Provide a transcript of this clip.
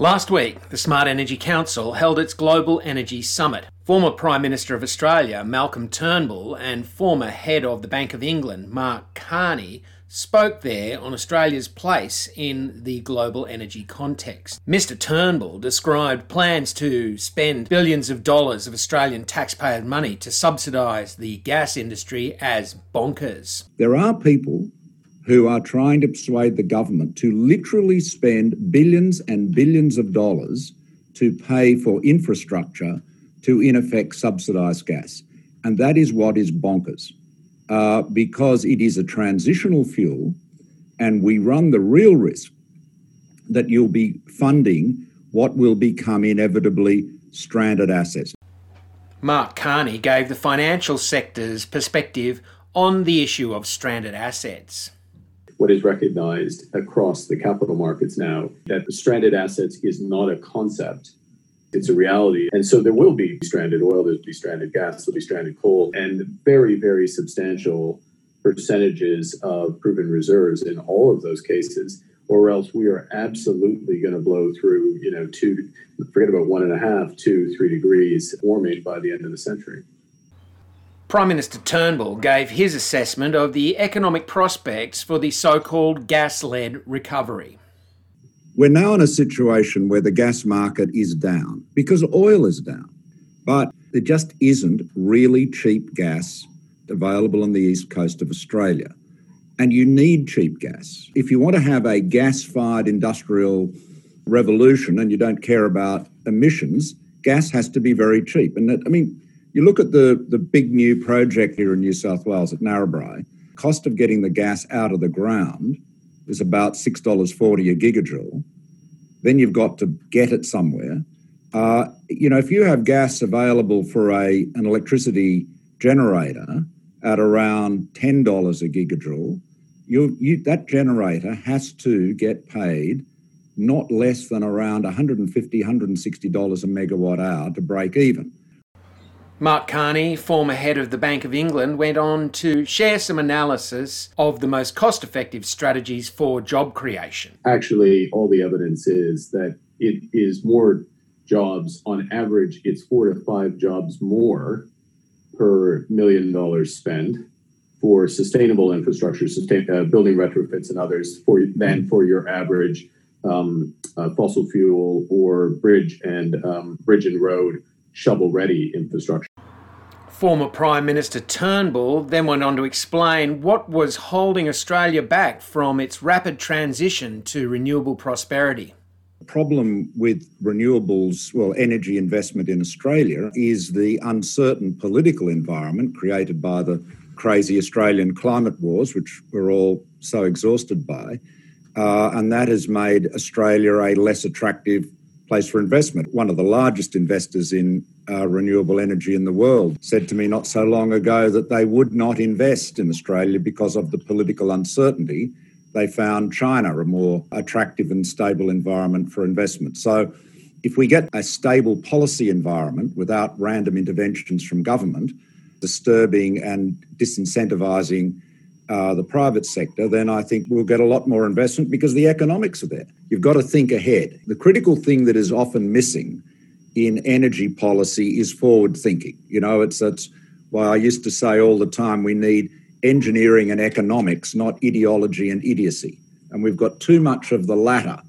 Last week, the Smart Energy Council held its Global Energy Summit. Former Prime Minister of Australia, Malcolm Turnbull, and former head of the Bank of England, Mark Carney, spoke there on Australia's place in the global energy context. Mr. Turnbull described plans to spend billions of dollars of Australian taxpayer money to subsidise the gas industry as bonkers. There are people who are trying to persuade the government to literally spend billions and billions of dollars to pay for infrastructure to, in effect, subsidise gas. And that is what is bonkers, uh, because it is a transitional fuel, and we run the real risk that you'll be funding what will become inevitably stranded assets. Mark Carney gave the financial sector's perspective on the issue of stranded assets what is recognized across the capital markets now that the stranded assets is not a concept it's a reality. And so there will be stranded oil, there'll be stranded gas, there'll be stranded coal, and very, very substantial percentages of proven reserves in all of those cases, or else we are absolutely going to blow through, you know, two, forget about one and a half, two, three degrees warming by the end of the century. Prime Minister Turnbull gave his assessment of the economic prospects for the so called gas led recovery. We're now in a situation where the gas market is down because oil is down, but there just isn't really cheap gas available on the east coast of Australia. And you need cheap gas. If you want to have a gas fired industrial revolution and you don't care about emissions, gas has to be very cheap. And that, I mean, you look at the, the big new project here in New South Wales at Narrabri, cost of getting the gas out of the ground is about $6.40 a gigajoule. Then you've got to get it somewhere. Uh, you know, if you have gas available for a, an electricity generator at around $10 a gigajoule, you, you, that generator has to get paid not less than around $150, $160 a megawatt hour to break even. Mark Carney, former head of the Bank of England, went on to share some analysis of the most cost effective strategies for job creation. Actually, all the evidence is that it is more jobs. On average, it's four to five jobs more per million dollars spent for sustainable infrastructure, sustain, uh, building retrofits and others, for, than for your average um, uh, fossil fuel or bridge and um, bridge and road shovel ready infrastructure. Former Prime Minister Turnbull then went on to explain what was holding Australia back from its rapid transition to renewable prosperity. The problem with renewables, well, energy investment in Australia is the uncertain political environment created by the crazy Australian climate wars, which we're all so exhausted by. Uh, and that has made Australia a less attractive place for investment. One of the largest investors in uh, renewable energy in the world said to me not so long ago that they would not invest in Australia because of the political uncertainty. They found China a more attractive and stable environment for investment. So, if we get a stable policy environment without random interventions from government, disturbing and disincentivizing uh, the private sector, then I think we'll get a lot more investment because the economics are there. You've got to think ahead. The critical thing that is often missing in energy policy is forward thinking. You know, it's, it's why I used to say all the time we need engineering and economics, not ideology and idiocy. And we've got too much of the latter